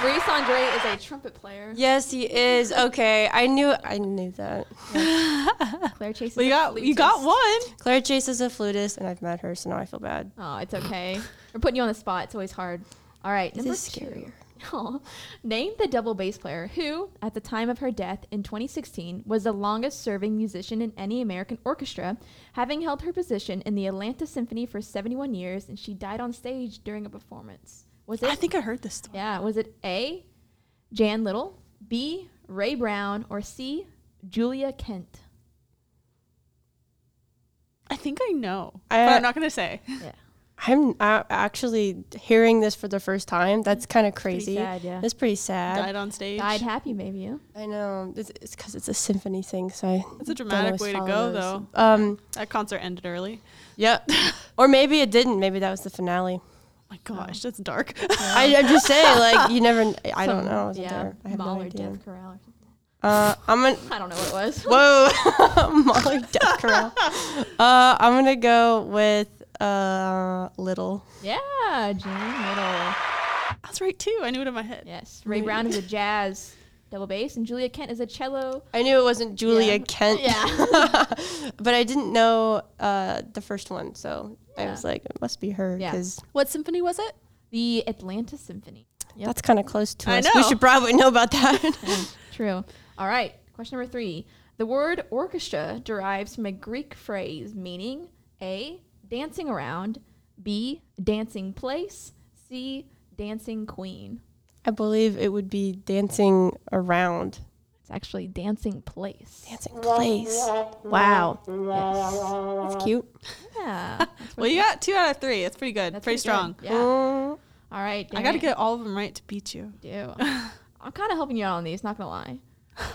Maurice Andre is a trumpet player. Yes, he is. Okay. I knew I knew that. Claire Chase. Is Well, you a got you got flutist. one. Claire Chase is a flutist, and I've met her, so now I feel bad. Oh, it's okay. We're putting you on the spot. It's always hard. All right, It number is scarier. Aw. Name the double bass player who, at the time of her death in 2016, was the longest serving musician in any American orchestra, having held her position in the Atlanta Symphony for 71 years, and she died on stage during a performance. Was it? I think I heard this story. yeah. Was it A. Jan Little, B. Ray Brown, or C. Julia Kent? I think I know. I- but I'm not gonna say. Yeah. I'm uh, actually hearing this for the first time. That's kind of Pretty crazy. sad, yeah. That's pretty sad. Died on stage. Died happy, maybe. Yeah. I know. It's because it's, a symphony thing, so I. That's a dramatic way to follow go, those. though. Um. That concert ended early. Yeah. or maybe it didn't. Maybe that was the finale. My gosh, that's dark. I, I'm just say like you never. kn- I don't Some- know. I wasn't yeah, there. I have no Mahler idea. Death Chorale or. Uh, I'm gonna. I don't know what it was. Whoa, Molly Death Corral. Uh, I'm gonna go with uh Little. Yeah, Jane Little. That's right too. I knew it in my head. Yes. Ray Brown is a jazz double bass, and Julia Kent is a cello. I knew it wasn't Julia Yeah. Kent. Yeah. but I didn't know uh the first one, so I was like, it must be her Yeah. because What symphony was it? The Atlanta Symphony. Yep. that's kind of close to I us. We know. should probably know about that. True. All right. Question number three. The word orchestra derives from a Greek phrase meaning A, dancing around, B, dancing place, C, dancing queen. I believe it would be dancing around. It's actually dancing place. Dancing place. Wow. Yes. That's cute. Yeah. that's Well, you got two out of three. That's pretty good. that's pretty good. strong. Yeah. Mm, All right. I got to get all of them right to beat you. do. I'm kind of helping you out on these, not gonna lie.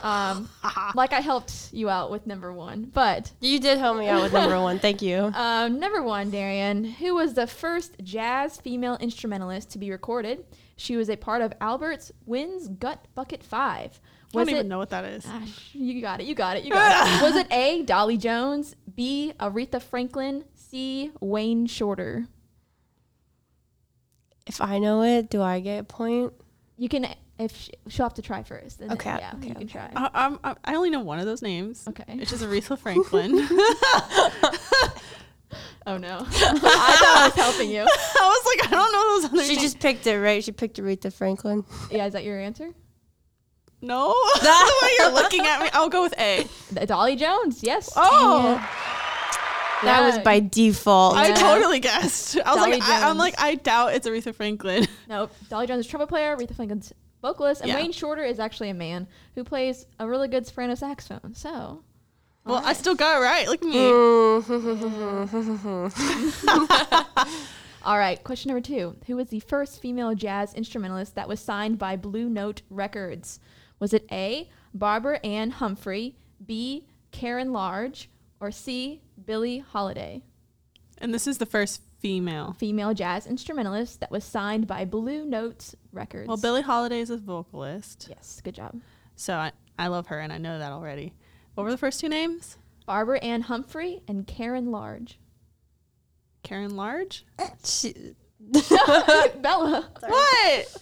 Um, like I helped you out with number one, but you did help me out with number one. Thank you. um, number one, Darrian, who was the first jazz female instrumentalist to be recorded. She was a part of Albert's Wynn's Gut Bucket Five. I Was don't it? even know what that is. Ah, sh- you got it. You got it. You got it. Was it A. Dolly Jones, B. Aretha Franklin, C. Wayne Shorter? If I know it, do I get a point? You can if sh- she'll have to try first. and then, Okay, yeah, okay, you can try. I, I'm, I I only know one of those names. Okay. It's just Aretha Franklin. Oh no! I thought I was helping you. I was like, I don't know those other She names. just picked it right. She picked Aretha Franklin. Yeah, is that your answer? No. the way you're looking at me. I'll go with A. Dolly Jones, yes. Oh. That was by default. I Yeah. totally guessed. I was Dolly like, I, I'm Jones. like, I doubt it's Aretha Franklin. Nope. Dolly Jones is trumpet player, Aretha Franklin's vocalist, and Yeah. Wayne Shorter is actually a man who plays a really good soprano saxophone. So, Well, I still got it right. Look at me. all right. Question number two: Who was the first female jazz instrumentalist that was signed by Blue Note Records? Was it A. Barbara Ann Humphrey, B. Karen Large, or C. Billie Holiday? And this is the first female. Female jazz instrumentalist that was signed by Blue Notes Records. Well, Billie Holiday is a vocalist, Yes, good job. so I, I love her and I know that already. What were the first two names? Barbara Ann Humphrey and Karen Large. Karen Large. Bella. What?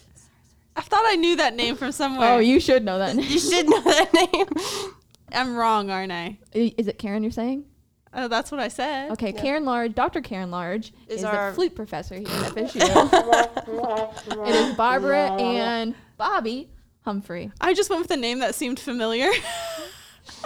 I thought I knew that name from somewhere. Oh, you should know that. Name. You should know that name. I'm wrong, aren't I? Is it Karen you're saying? Oh, that's what I said. Okay, Karen Large, Dr. Karen Large is, Is the our- flute professor here at FSU. it is Barbara and Bobby Humphrey. I just went with a name that seemed familiar.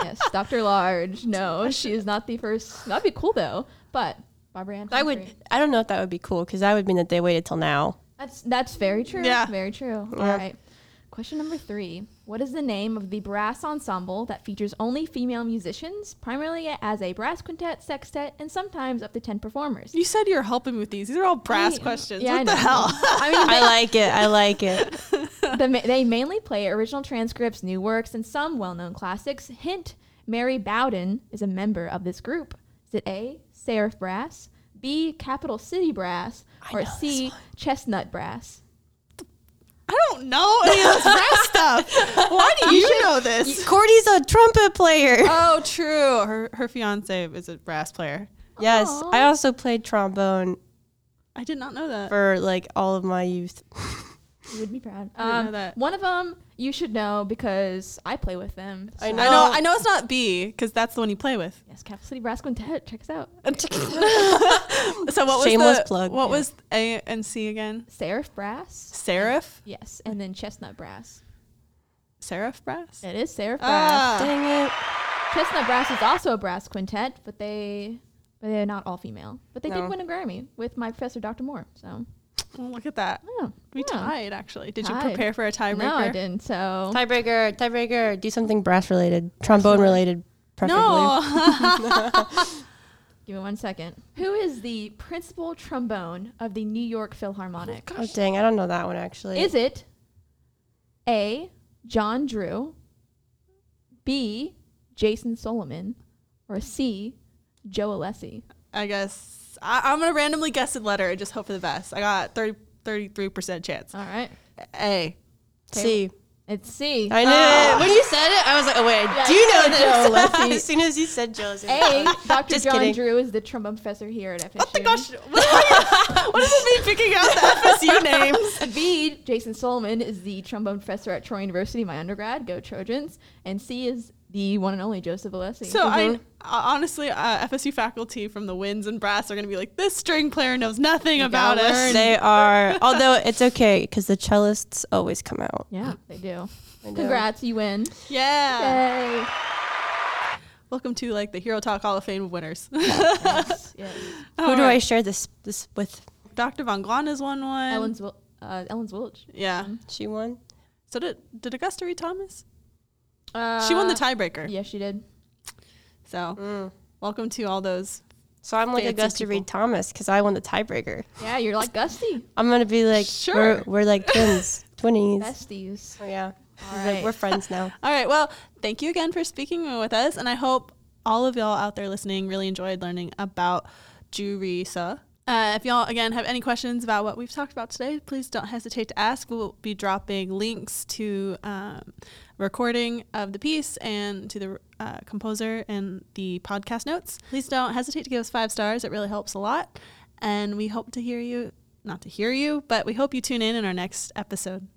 Yes, Dr. Large. No, she is not the first. That'd be cool though. But Barbara Ann I would. I don't know if that would be cool because that would mean that they waited till now. That's that's very true. Yeah. Very true. All Yeah. right. Question number three. What is the name of the brass ensemble that features only female musicians, primarily as a brass quintet, sextet, and sometimes up to 10 performers? you said you're helping me with these. These are all brass I- questions. yeah, what I the know. hell? I mean, I like it. I like it. the, they mainly play original transcripts, new works, and some well known classics. Hint Mary Bowden is a member of this group. Is it A, Seraph Brass, B, Capital City Brass, I or know this C, one. Chestnut Brass? I don't know any of this brass stuff. Why do you, know this? Cordy's a trumpet player. Oh, true. Her her fiance is a brass player. yes, Aw. I also played trombone I did not know that. for like all of my youth. You would be proud. I didn't know Um, that. One of them you should know because I play with them. I know. I know. I know it's not B because that's the one you play with. Yes, Capital City Brass Quintet. Check us out. So what was Shameless the plug, What yeah. was A and C again? Seraph Brass. Seraph. Yes, and then Chestnut Brass. Seraph brass. It is Seraph Brass. Ah, Dang it. Chestnut Brass is also a brass quintet, but they but they're not all female. But they No. did win a Grammy with my professor, Dr. Moore. So well, look at that. oh, We yeah. tied actually. Did you prepare for a tiebreaker? No, I didn't. So Tiebreaker. Tiebreaker. Do something brass related, trombone related, preferably. No. give Give me one second. Who is the principal trombone of the New York Philharmonic? Oh dang, I don't know that one actually. Is it A. John Drew, B. Jason Solomon, or C. Joe Alessi? I guess I, I'm gonna randomly guess a letter and just hope for the best. I got 30, 33% chance. All right. A. C. It's C. I knew it. Oh. When you said it, I was like, oh wait, I Yeah, do you know Joe this. As soon as you said Joe, I was like, A. oh. Dr. John kidding. Drew is the trombone professor here at FSU. Oh my gosh. What, are you- what does it mean picking out the FSU names? B. Jason Solomon is the trombone professor at Troy University, my undergrad. Go Trojans. And C is the one and only Joseph Alessi. So I uh, honestly, uh, FSU faculty from the winds and brass are going to be like, this string player knows nothing You about us. learn. They are, although it's okay because the cellists always come out. yeah, they do. They do. Congrats, you win. Yeah. Yay. Welcome to like the Hero Talk Hall of Fame of winners. yes, yes. Who do I share this this with? Dr. Von Glana's won one. Ellen's, Wil- uh, Ellen Zwilich. Yeah. She won. So did did Augusta Read Thomas? Uh, she won the tiebreaker. Yeah, she did. So Mm. welcome to all those. So I'm like Fancy Augusta people. Read Thomas because I won the tiebreaker. Yeah, you're like Gusty. I'm gonna be like, Sure. we're, we're like twins, twinnies. Besties. Oh yeah, All We're- we're friends now. All right. Well, thank you again for speaking with us, and I hope all of y'all out there listening really enjoyed learning about Juri Seo. Uh, if y'all again have any questions about what we've talked about today, please don't hesitate to ask. We'll be dropping links to um, recording of the piece and to the uh, composer and the podcast notes. Please don't hesitate to give us five stars. It really helps a lot, and we hope to hear you. Not to hear you, but we hope you tune in in our next episode.